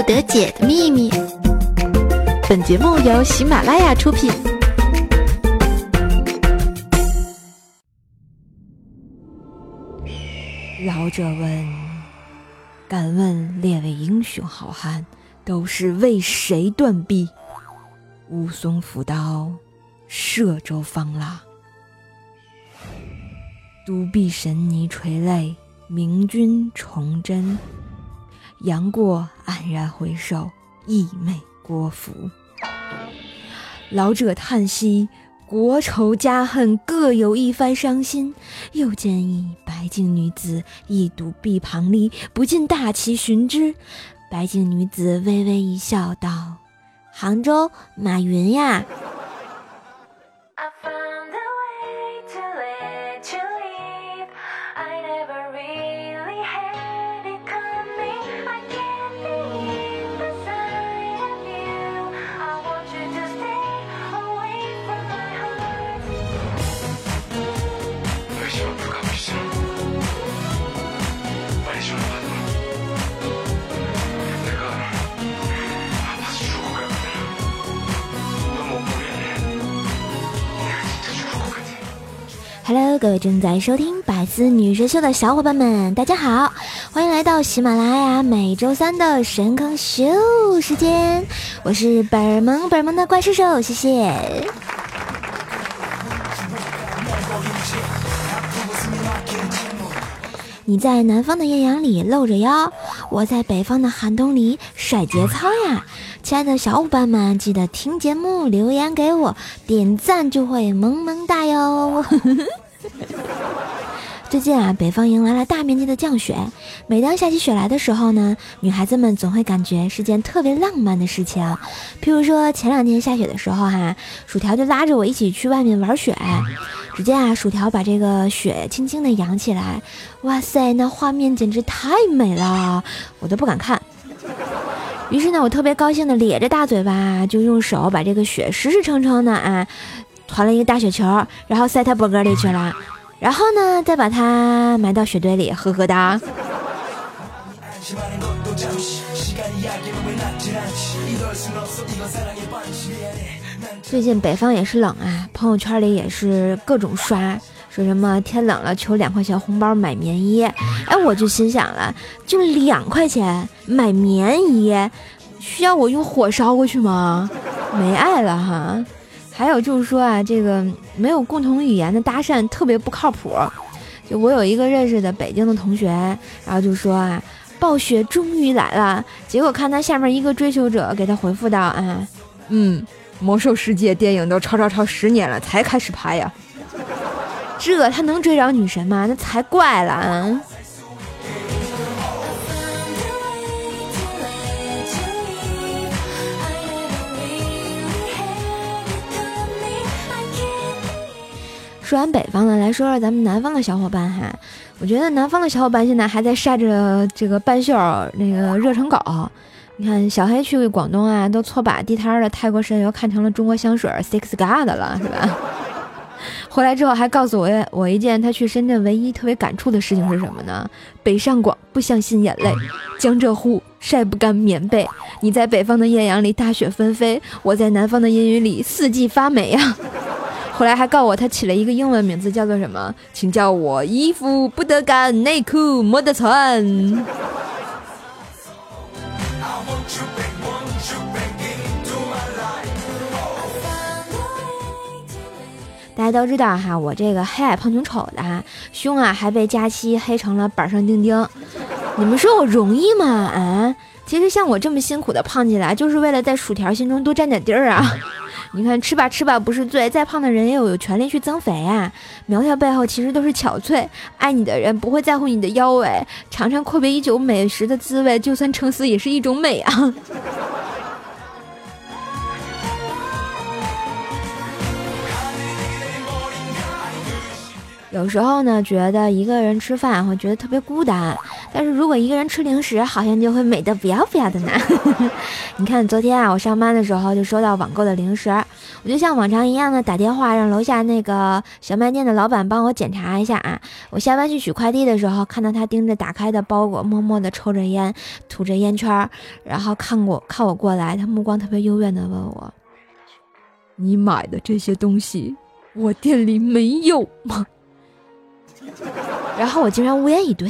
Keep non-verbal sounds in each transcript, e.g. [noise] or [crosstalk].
不得解的秘密。本节目由喜马拉雅出品。老者问：“敢问列位英雄好汉，都是为谁断臂？”武松斧刀，射州方腊。独臂神尼垂泪，明君崇祯。杨过黯然回首，忆妹郭芙。老者叹息：国仇家恨，各有一番伤心。又见一白净女子，一独臂旁立，不禁大奇寻之。白净女子微微一笑，道：“杭州马云呀。各位正在收听《百思女神秀》的小伙伴们，大家好，欢迎来到喜马拉雅每周三的神坑秀时间，我是本萌本萌的怪兽兽，谢谢。你在南方的艳阳里露着腰，我在北方的寒冬里甩节操呀！亲爱的小伙伴们，记得听节目留言给我点赞，就会萌萌哒哟。[laughs] 最近啊，北方迎来了大面积的降雪。每当下起雪来的时候呢，女孩子们总会感觉是件特别浪漫的事情。譬如说前两天下雪的时候哈，薯条就拉着我一起去外面玩雪。只见啊，薯条把这个雪轻轻地扬起来，哇塞，那画面简直太美了，我都不敢看。于是呢，我特别高兴的咧着大嘴巴，就用手把这个雪实实撑撑的啊，团了一个大雪球，然后塞他脖哥里去了，然后呢，再把它埋到雪堆里，呵呵哒。最近北方也是冷啊，朋友圈里也是各种刷。说什么天冷了求两块钱红包买棉衣，哎，我就心想了，就两块钱买棉衣，需要我用火烧过去吗？没爱了哈。还有就是说啊，这个没有共同语言的搭讪特别不靠谱。就我有一个认识的北京的同学，然后就说啊，暴雪终于来了。结果看他下面一个追求者给他回复道啊，嗯，魔兽世界电影都超超超十年了才开始拍呀。这他能追着女神吗？那才怪了啊！说完北方的，来说说咱们南方的小伙伴哈。我觉得南方的小伙伴现在还在晒着这个半袖那个热成狗。你看小黑去广东啊，都错把地摊的泰国神油看成了中国香水 Six God 了，是吧？[laughs] 回来之后还告诉我我一件他去深圳唯一特别感触的事情是什么呢？北上广不相信眼泪，江浙沪晒不干棉被。你在北方的艳阳里大雪纷飞，我在南方的阴雨里四季发霉呀。后来还告我他起了一个英文名字叫做什么？请叫我衣服不得干，内裤没得穿。大家都知道哈，我这个黑矮胖穷丑的哈，胸啊还被佳期黑成了板上钉钉。你们说我容易吗？啊，其实像我这么辛苦的胖起来，就是为了在薯条心中多占点地儿啊。你看，吃吧吃吧不是罪，再胖的人也有有权利去增肥啊。苗条背后其实都是憔悴，爱你的人不会在乎你的腰围，尝尝阔别已久美食的滋味，就算撑死也是一种美啊。[laughs] 有时候呢，觉得一个人吃饭会觉得特别孤单。但是如果一个人吃零食，好像就会美得不要不要的呢。[laughs] 你看昨天啊，我上班的时候就收到网购的零食，我就像往常一样的打电话让楼下那个小卖店的老板帮我检查一下啊。我下班去取快递的时候，看到他盯着打开的包裹，默默的抽着烟，吐着烟圈，然后看我看我过来，他目光特别幽怨的问我：“你买的这些东西，我店里没有吗？” [laughs] 然后我竟然无言以对。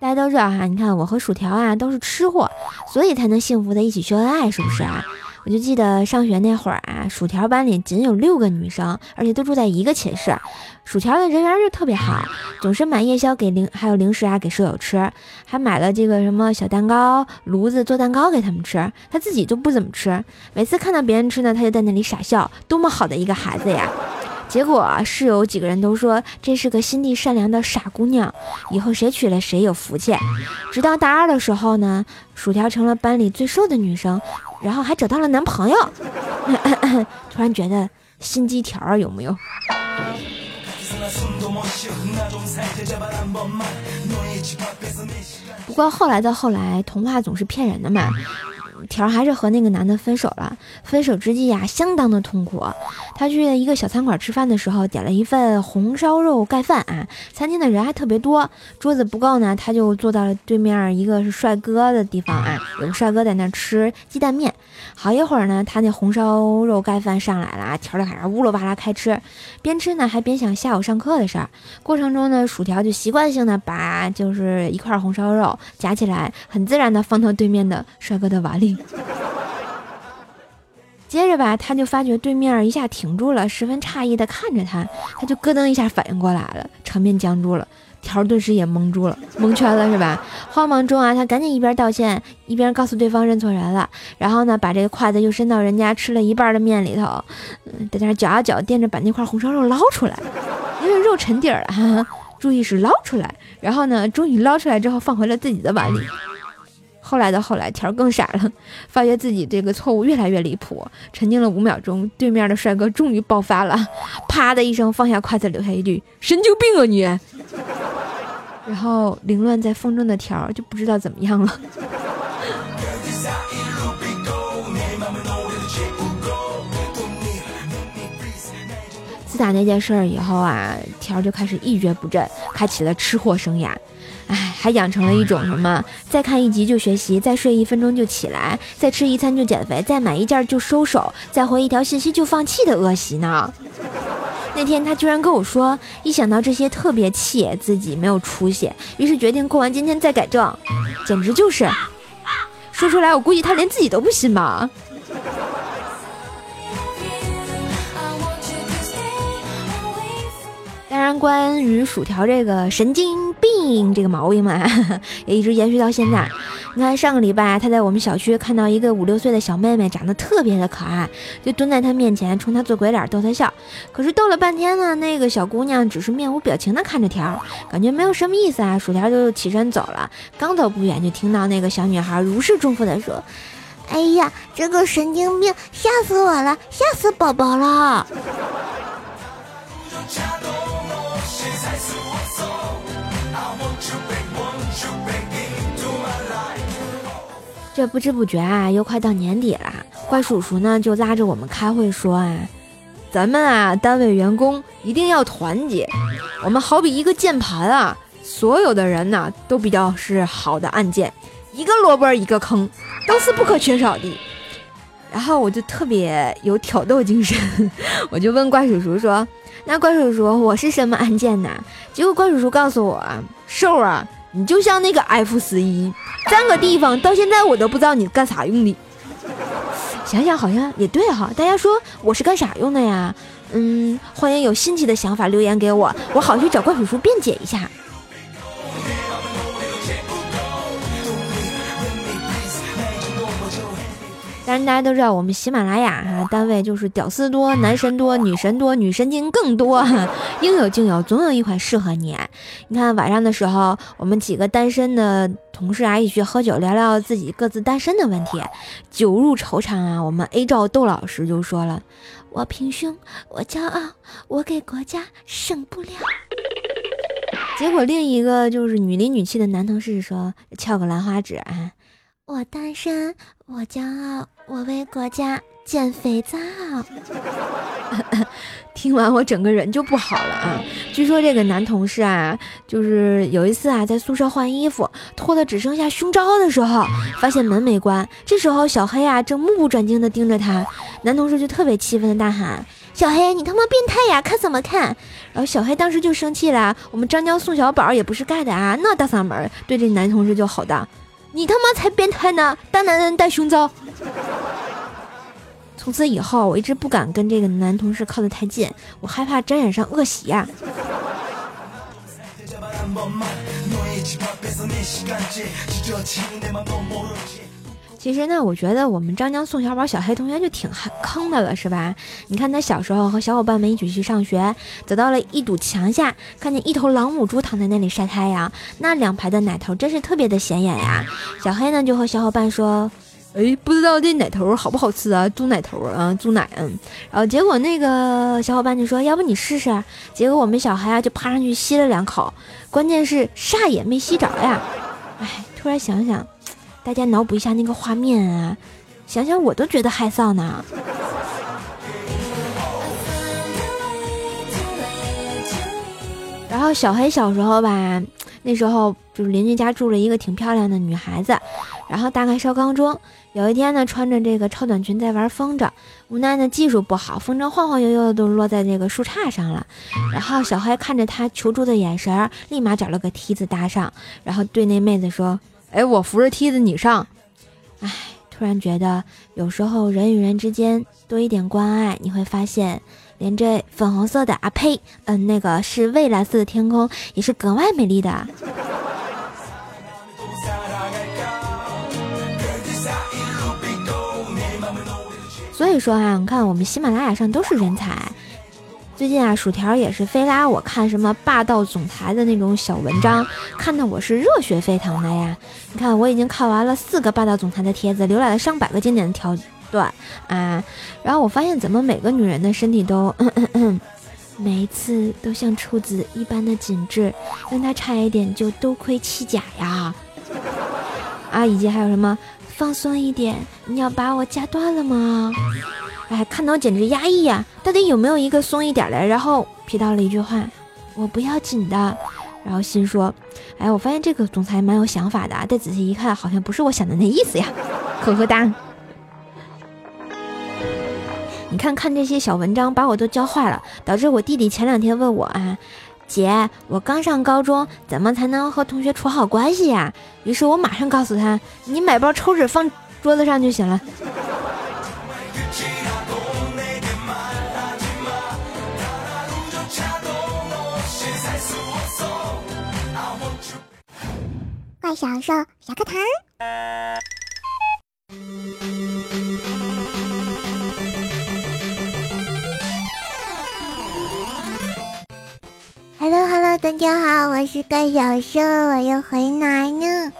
大家都知道哈，你看我和薯条啊都是吃货，所以才能幸福的一起秀恩爱，是不是啊？我就记得上学那会儿啊，薯条班里仅有六个女生，而且都住在一个寝室。薯条的人缘就特别好，总是买夜宵给零还有零食啊给舍友吃，还买了这个什么小蛋糕炉子做蛋糕给他们吃，他自己就不怎么吃。每次看到别人吃呢，他就在那里傻笑，多么好的一个孩子呀！结果室友几个人都说这是个心地善良的傻姑娘，以后谁娶了谁有福气。直到大二的时候呢，薯条成了班里最瘦的女生，然后还找到了男朋友。[laughs] 突然觉得心机条有没有？不过后来的后来，童话总是骗人的嘛。条还是和那个男的分手了。分手之际呀，相当的痛苦。他去一个小餐馆吃饭的时候，点了一份红烧肉盖饭啊。餐厅的人还特别多，桌子不够呢，他就坐到了对面一个是帅哥的地方啊。有个帅哥在那吃鸡蛋面。好一会儿呢，他那红烧肉盖饭上来了，条就开始呜噜吧啦开吃，边吃呢还边想下午上课的事儿。过程中呢，薯条就习惯性的把就是一块红烧肉夹起来，很自然的放到对面的帅哥的碗里。接着吧，他就发觉对面一下停住了，十分诧异的看着他，他就咯噔一下反应过来了，场面僵住了，条顿时也蒙住了，蒙圈了是吧？慌忙中啊，他赶紧一边道歉，一边告诉对方认错人了，然后呢，把这个筷子又伸到人家吃了一半的面里头，在那搅啊搅，垫着把那块红烧肉捞出来，因为肉沉底儿了，注意是捞出来，然后呢，终于捞出来之后放回了自己的碗里。后来的后来，条更傻了，[laughs] 发觉自己这个错误越来越离谱，沉静了五秒钟，对面的帅哥终于爆发了，啪的一声放下筷子，留下一句“神经病啊你”，[laughs] 然后凌乱在风中的条就不知道怎么样了。自打那件事儿以后啊，条就开始一蹶不振，开启了吃货生涯。哎，还养成了一种什么？再看一集就学习，再睡一分钟就起来，再吃一餐就减肥，再买一件就收手，再回一条信息就放弃的恶习呢？[laughs] 那天他居然跟我说，一想到这些特别气自己没有出息，于是决定过完今天再改正，简直就是说出来，我估计他连自己都不信吧。关于薯条这个神经病这个毛病嘛，[laughs] 也一直延续到现在。你看，上个礼拜他在我们小区看到一个五六岁的小妹妹，长得特别的可爱，就蹲在他面前冲他做鬼脸逗他笑。可是逗了半天呢，那个小姑娘只是面无表情的看着条，感觉没有什么意思啊。薯条就起身走了，刚走不远就听到那个小女孩如释重负的说：“哎呀，这个神经病吓死我了，吓死宝宝了。”这不知不觉啊，又快到年底了。怪叔叔呢，就拉着我们开会说啊，咱们啊，单位员工一定要团结。我们好比一个键盘啊，所有的人呢，都比较是好的按键，一个萝卜一个坑，都是不可缺少的。然后我就特别有挑逗精神，[laughs] 我就问怪叔叔说：“那怪叔叔，我是什么按键呢？”结果怪叔叔告诉我：“瘦啊。”你就像那个 F 十一，占个地方，到现在我都不知道你干啥用的。想想好像也对哈，大家说我是干啥用的呀？嗯，欢迎有新奇的想法留言给我，我好去找怪叔叔辩解一下。但是大家都知道，我们喜马拉雅哈单位就是屌丝多、男神多、女神多、女神经更多，[laughs] 应有尽有，总有一款适合你。你看晚上的时候，我们几个单身的同事啊一起去喝酒，聊聊自己各自单身的问题。酒入愁肠啊，我们 A 照窦老师就说了：“我平胸，我骄傲，我给国家省布料。”结果另一个就是女里女气的男同事说：“翘个兰花指啊。”我单身，我骄傲，我为国家捡肥皂。[laughs] 听完我整个人就不好了啊！据说这个男同事啊，就是有一次啊，在宿舍换衣服，脱的只剩下胸罩的时候，发现门没关。这时候小黑啊，正目不转睛的盯着他，男同事就特别气愤的大喊：“小黑，你他妈变态呀！看什么看？”然后小黑当时就生气了。我们张江宋小宝也不是盖的啊，那大嗓门对这男同事就吼道。你他妈才变态呢！大男人戴胸罩。[laughs] 从此以后，我一直不敢跟这个男同事靠得太近，我害怕沾染上恶习呀。[laughs] 其实呢，我觉得我们张江宋小宝小黑同学就挺坑的了，是吧？你看他小时候和小伙伴们一起去上学，走到了一堵墙下，看见一头老母猪躺在那里晒太阳，那两排的奶头真是特别的显眼呀。小黑呢就和小伙伴说：“哎，不知道这奶头好不好吃啊？猪奶头啊，猪奶。”嗯，然后结果那个小伙伴就说：“要不你试试？”结果我们小黑啊就趴上去吸了两口，关键是啥也没吸着呀。哎，突然想想。大家脑补一下那个画面啊，想想我都觉得害臊呢。然后小黑小时候吧，那时候就是邻居家住了一个挺漂亮的女孩子，然后大概上高中，有一天呢，穿着这个超短裙在玩风筝，无奈呢技术不好，风筝晃晃悠悠的都落在这个树杈上了。然后小黑看着他求助的眼神，立马找了个梯子搭上，然后对那妹子说。哎，我扶着梯子，你上。哎，突然觉得有时候人与人之间多一点关爱，你会发现，连这粉红色的啊呸，嗯，那个是蔚蓝色的天空也是格外美丽的。所以说啊，你看我们喜马拉雅上都是人才。最近啊，薯条也是非拉我看什么霸道总裁的那种小文章，看得我是热血沸腾的呀！你看，我已经看完了四个霸道总裁的帖子，浏览了上百个经典的条段啊。然后我发现，怎么每个女人的身体都，[clears throat] 每一次都像处子一般的紧致，让她差一点就都盔弃甲呀！啊，以及还有什么放松一点，你要把我夹断了吗？哎，看到简直压抑呀！到底有没有一个松一点的？然后瞥到了一句话：“我不要紧的。”然后心说：“哎，我发现这个总裁蛮有想法的。”再仔细一看，好像不是我想的那意思呀！呵呵哒。你看看这些小文章，把我都教坏了，导致我弟弟前两天问我啊：“姐，我刚上高中，怎么才能和同学处好关系呀？”于是我马上告诉他：“你买包抽纸放桌子上就行了。”怪小兽小课堂，Hello Hello，大家好，我是怪小兽，我又回来了。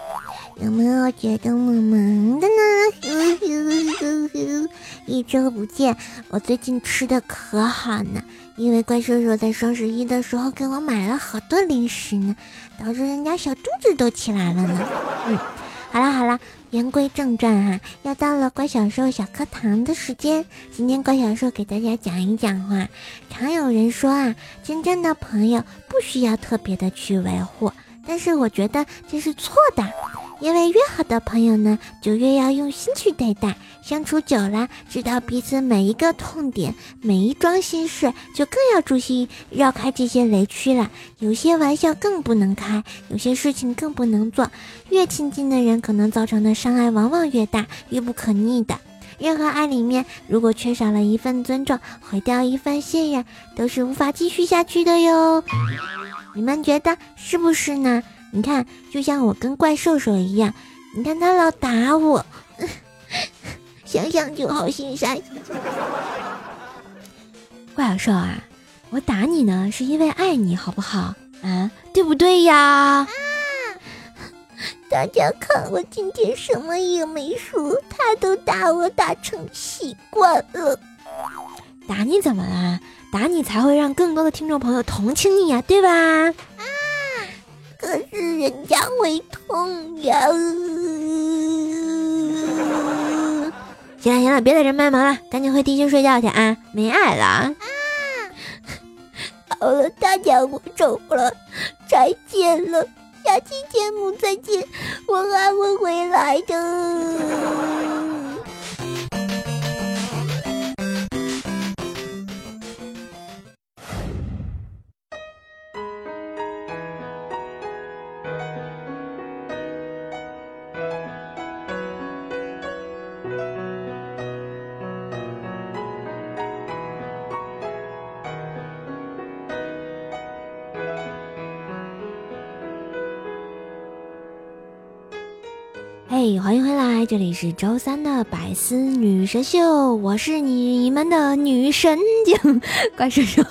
有没有觉得萌萌的呢？[laughs] 一周不见，我最近吃的可好呢。因为怪兽兽在双十一的时候给我买了好多零食呢，导致人家小肚子都起来了呢。嗯，好啦好啦，言归正传哈，要到了怪小兽小课堂的时间。今天怪小兽给大家讲一讲话。常有人说啊，真正的朋友不需要特别的去维护，但是我觉得这是错的。因为越好的朋友呢，就越要用心去对待。相处久了，知道彼此每一个痛点，每一桩心事，就更要注意绕开这些雷区了。有些玩笑更不能开，有些事情更不能做。越亲近的人，可能造成的伤害往往越大，越不可逆的。任何爱里面，如果缺少了一份尊重，毁掉一份信任，都是无法继续下去的哟。你们觉得是不是呢？你看，就像我跟怪兽兽一样，你看他老打我，[laughs] 想想就好心塞。怪兽啊，我打你呢是因为爱你，好不好啊？对不对呀？[laughs] 大家看，我今天什么也没说，他都打我打成习惯了。打你怎么了？打你才会让更多的听众朋友同情你呀，对吧？啊！可是人家会痛呀。行了行了，别在这卖萌了，赶紧回地心睡觉去啊！没爱了。啊！好了，大家我走了，再见了。下期节目再见，我还会回来的。嘿，欢迎回来！这里是周三的百思女神秀，我是你们的女神经怪叔叔。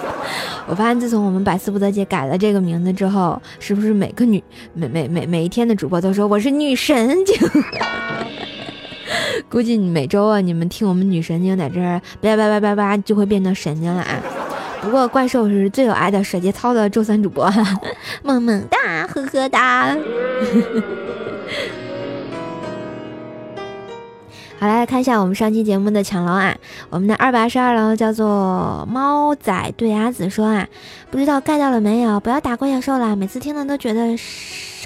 [laughs] 我发现自从我们百思不得姐改了这个名字之后，是不是每个女每每每每一天的主播都说我是女神经？估计每周啊，你们听我们女神经在这儿叭叭叭叭叭，就会变成神经了啊！不过怪兽是最有爱的甩节操的周三主播，[laughs] 萌萌哒，呵呵哒。好，来看一下我们上期节目的抢楼啊！我们的二百二十二楼叫做猫仔对阿紫说啊，不知道盖到了没有？不要打怪兽了，每次听了都觉得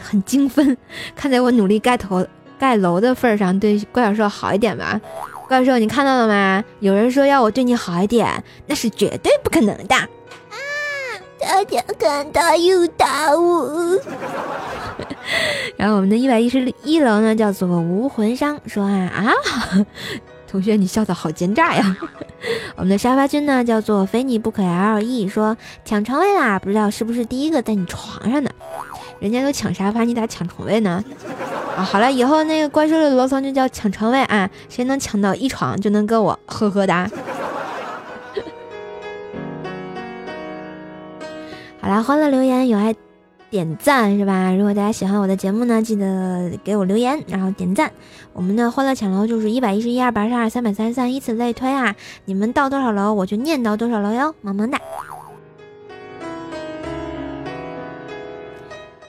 很精分。看在我努力盖头盖楼的份上，对怪兽好一点吧。怪兽，你看到了吗？有人说要我对你好一点，那是绝对不可能的。大家看，他又打我。[laughs] 然后我们的一百一十一楼呢，叫做无魂伤，说啊啊，[laughs] 同学你笑的好奸诈呀！[laughs] 我们的沙发君呢，叫做非你不可 L E，说抢床位啦，不知道是不是第一个在你床上的？人家都抢沙发，你咋抢床位呢？啊，好了，以后那个怪兽的楼层就叫抢床位啊，谁能抢到一床就能跟我呵呵哒。好啦，欢乐留言有爱。点赞是吧？如果大家喜欢我的节目呢，记得给我留言，然后点赞。我们的欢乐抢楼就是一百一十一、二百二十二、三百三十三，以此类推啊！你们到多少楼，我就念到多少楼哟，萌萌哒。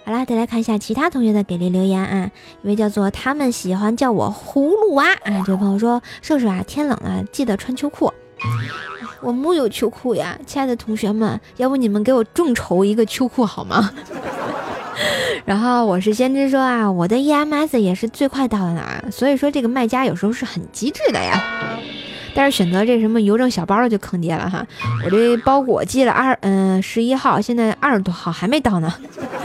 好啦，再来看一下其他同学的给力留言啊！一位叫做他们喜欢叫我葫芦娃啊，这位朋友说：瘦瘦啊，天冷了，记得穿秋裤。我木有秋裤呀，亲爱的同学们，要不你们给我众筹一个秋裤好吗？[laughs] 然后我是先知说啊，我的 EMS 也是最快到的呢，所以说这个卖家有时候是很机智的呀。但是选择这什么邮政小包的就坑爹了哈，我这包裹寄了二嗯十一号，现在二十多号还没到呢。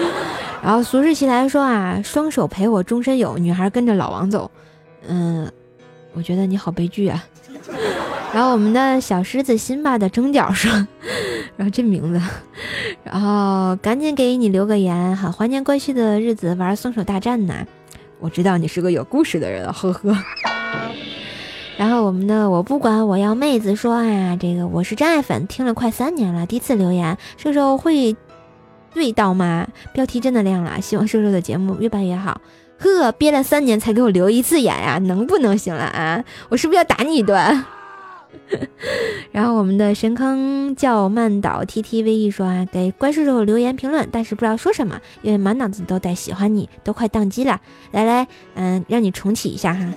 [laughs] 然后俗世奇来说啊，双手陪我终身有，女孩跟着老王走，嗯，我觉得你好悲剧啊。[laughs] 然后我们的小狮子辛巴的蒸饺说，[laughs] 然后这名字，[laughs] 然后赶紧给你留个言，好怀念过去的日子，玩松手大战呢。我知道你是个有故事的人，呵呵。然后我们的我不管我要妹子说啊，这个我是真爱粉，听了快三年了，第一次留言，瘦瘦会对到吗？标题真的亮了，希望瘦瘦的节目越办越好。呵，憋了三年才给我留一次言呀，能不能行了啊？我是不是要打你一顿？[laughs] 然后我们的神坑叫曼岛 T T V E 说啊，给怪叔叔留言评论，但是不知道说什么，因为满脑子都在喜欢你，都快宕机了。来来，嗯，让你重启一下哈。[laughs]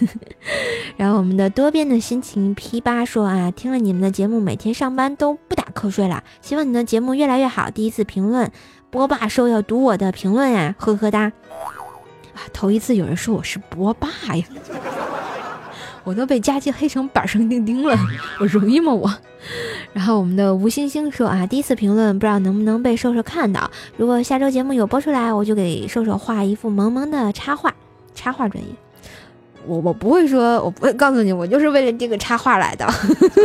[laughs] 然后我们的多变的心情 P 八说啊，听了你们的节目，每天上班都不打瞌睡了。希望你的节目越来越好。第一次评论，波霸说要读我的评论呀，呵呵哒。啊，头一次有人说我是波霸呀。[laughs] 我都被加进黑成板上钉钉了，[laughs] 我容易吗我？然后我们的吴星星说啊，第一次评论不知道能不能被瘦瘦看到。如果下周节目有播出来，我就给瘦瘦画一幅萌萌的插画。插画专业，我我不会说，我不会告诉你，我就是为了这个插画来的。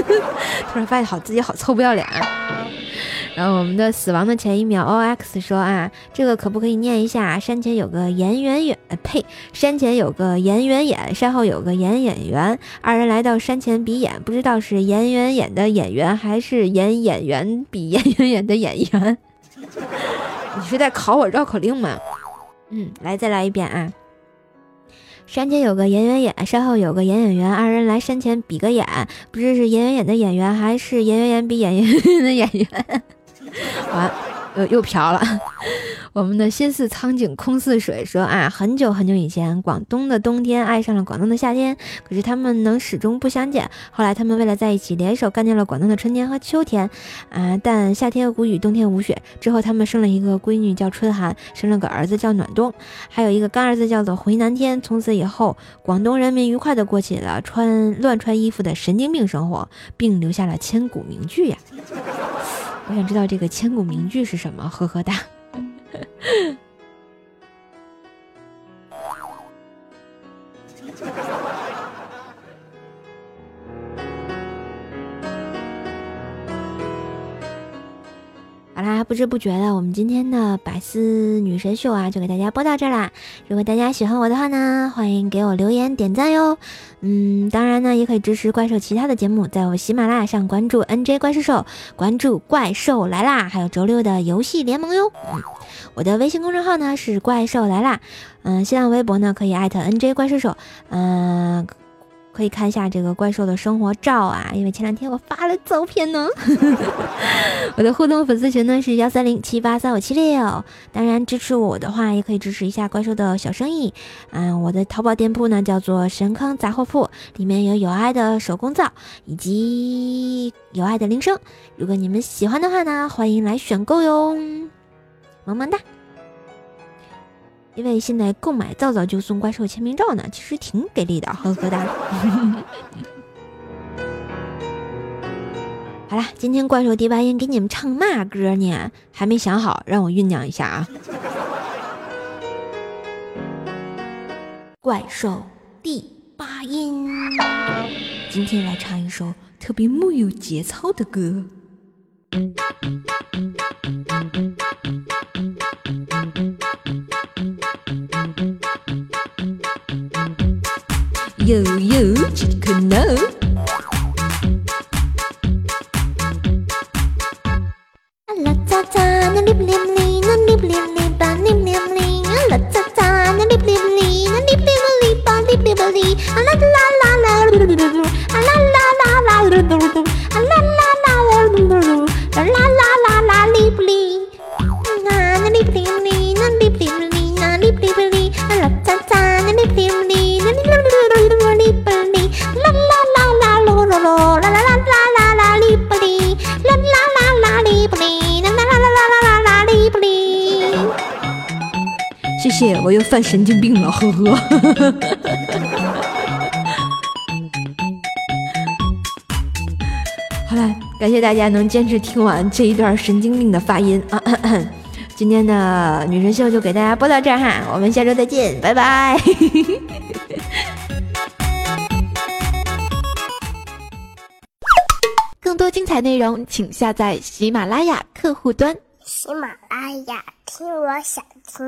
[laughs] 突然发现好自己好臭不要脸。啊然后我们的死亡的前一秒，O X 说啊，这个可不可以念一下？山前有个严远远，呸，山前有个严远演，山后有个严演员，二人来到山前比演，不知道是严远演的演员还是严演员比严远演的演员。[laughs] 你是在考我绕口令吗？嗯，来再来一遍啊。山前有个严远演，山后有个严演员，二人来山前比个演，不知是严远演的演员还是严远演比演员的演员。完。又又飘了，我们的心似苍井空似水说啊，很久很久以前，广东的冬天爱上了广东的夏天，可是他们能始终不相见。后来他们为了在一起，联手干掉了广东的春天和秋天啊。但夏天无雨，冬天无雪。之后他们生了一个闺女叫春寒，生了个儿子叫暖冬，还有一个干儿子叫做回南天。从此以后，广东人民愉快地过起了穿乱穿衣服的神经病生活，并留下了千古名句呀。我想知道这个千古名句是什么？呵呵哒。不知不觉的，我们今天的百思女神秀啊，就给大家播到这儿啦。如果大家喜欢我的话呢，欢迎给我留言点赞哟。嗯，当然呢，也可以支持怪兽其他的节目，在我喜马拉雅上关注 NJ 怪兽兽，关注怪兽来啦，还有周六的游戏联盟哟。我的微信公众号呢是怪兽来啦，嗯，新浪微博呢可以艾特 NJ 怪兽兽，嗯。可以看一下这个怪兽的生活照啊，因为前两天我发了照片呢。[laughs] 我的互动粉丝群呢是幺三零七八三五七六，当然支持我的话也可以支持一下怪兽的小生意。嗯，我的淘宝店铺呢叫做神坑杂货铺，里面有有爱的手工皂以及有爱的铃声。如果你们喜欢的话呢，欢迎来选购哟，萌萌哒。因为现在购买皂皂就送怪兽签名照呢，其实挺给力的，呵呵哒。[laughs] 好啦，今天怪兽第八音给你们唱嘛歌呢？还没想好，让我酝酿一下啊。怪兽第八音，今天来唱一首特别木有节操的歌。悠悠几可又犯神经病了，呵呵。[laughs] 好了，感谢大家能坚持听完这一段神经病的发音啊！[coughs] 今天的女神秀就给大家播到这儿哈，我们下周再见，拜拜。[laughs] 更多精彩内容，请下载喜马拉雅客户端。喜马拉雅，听我想听。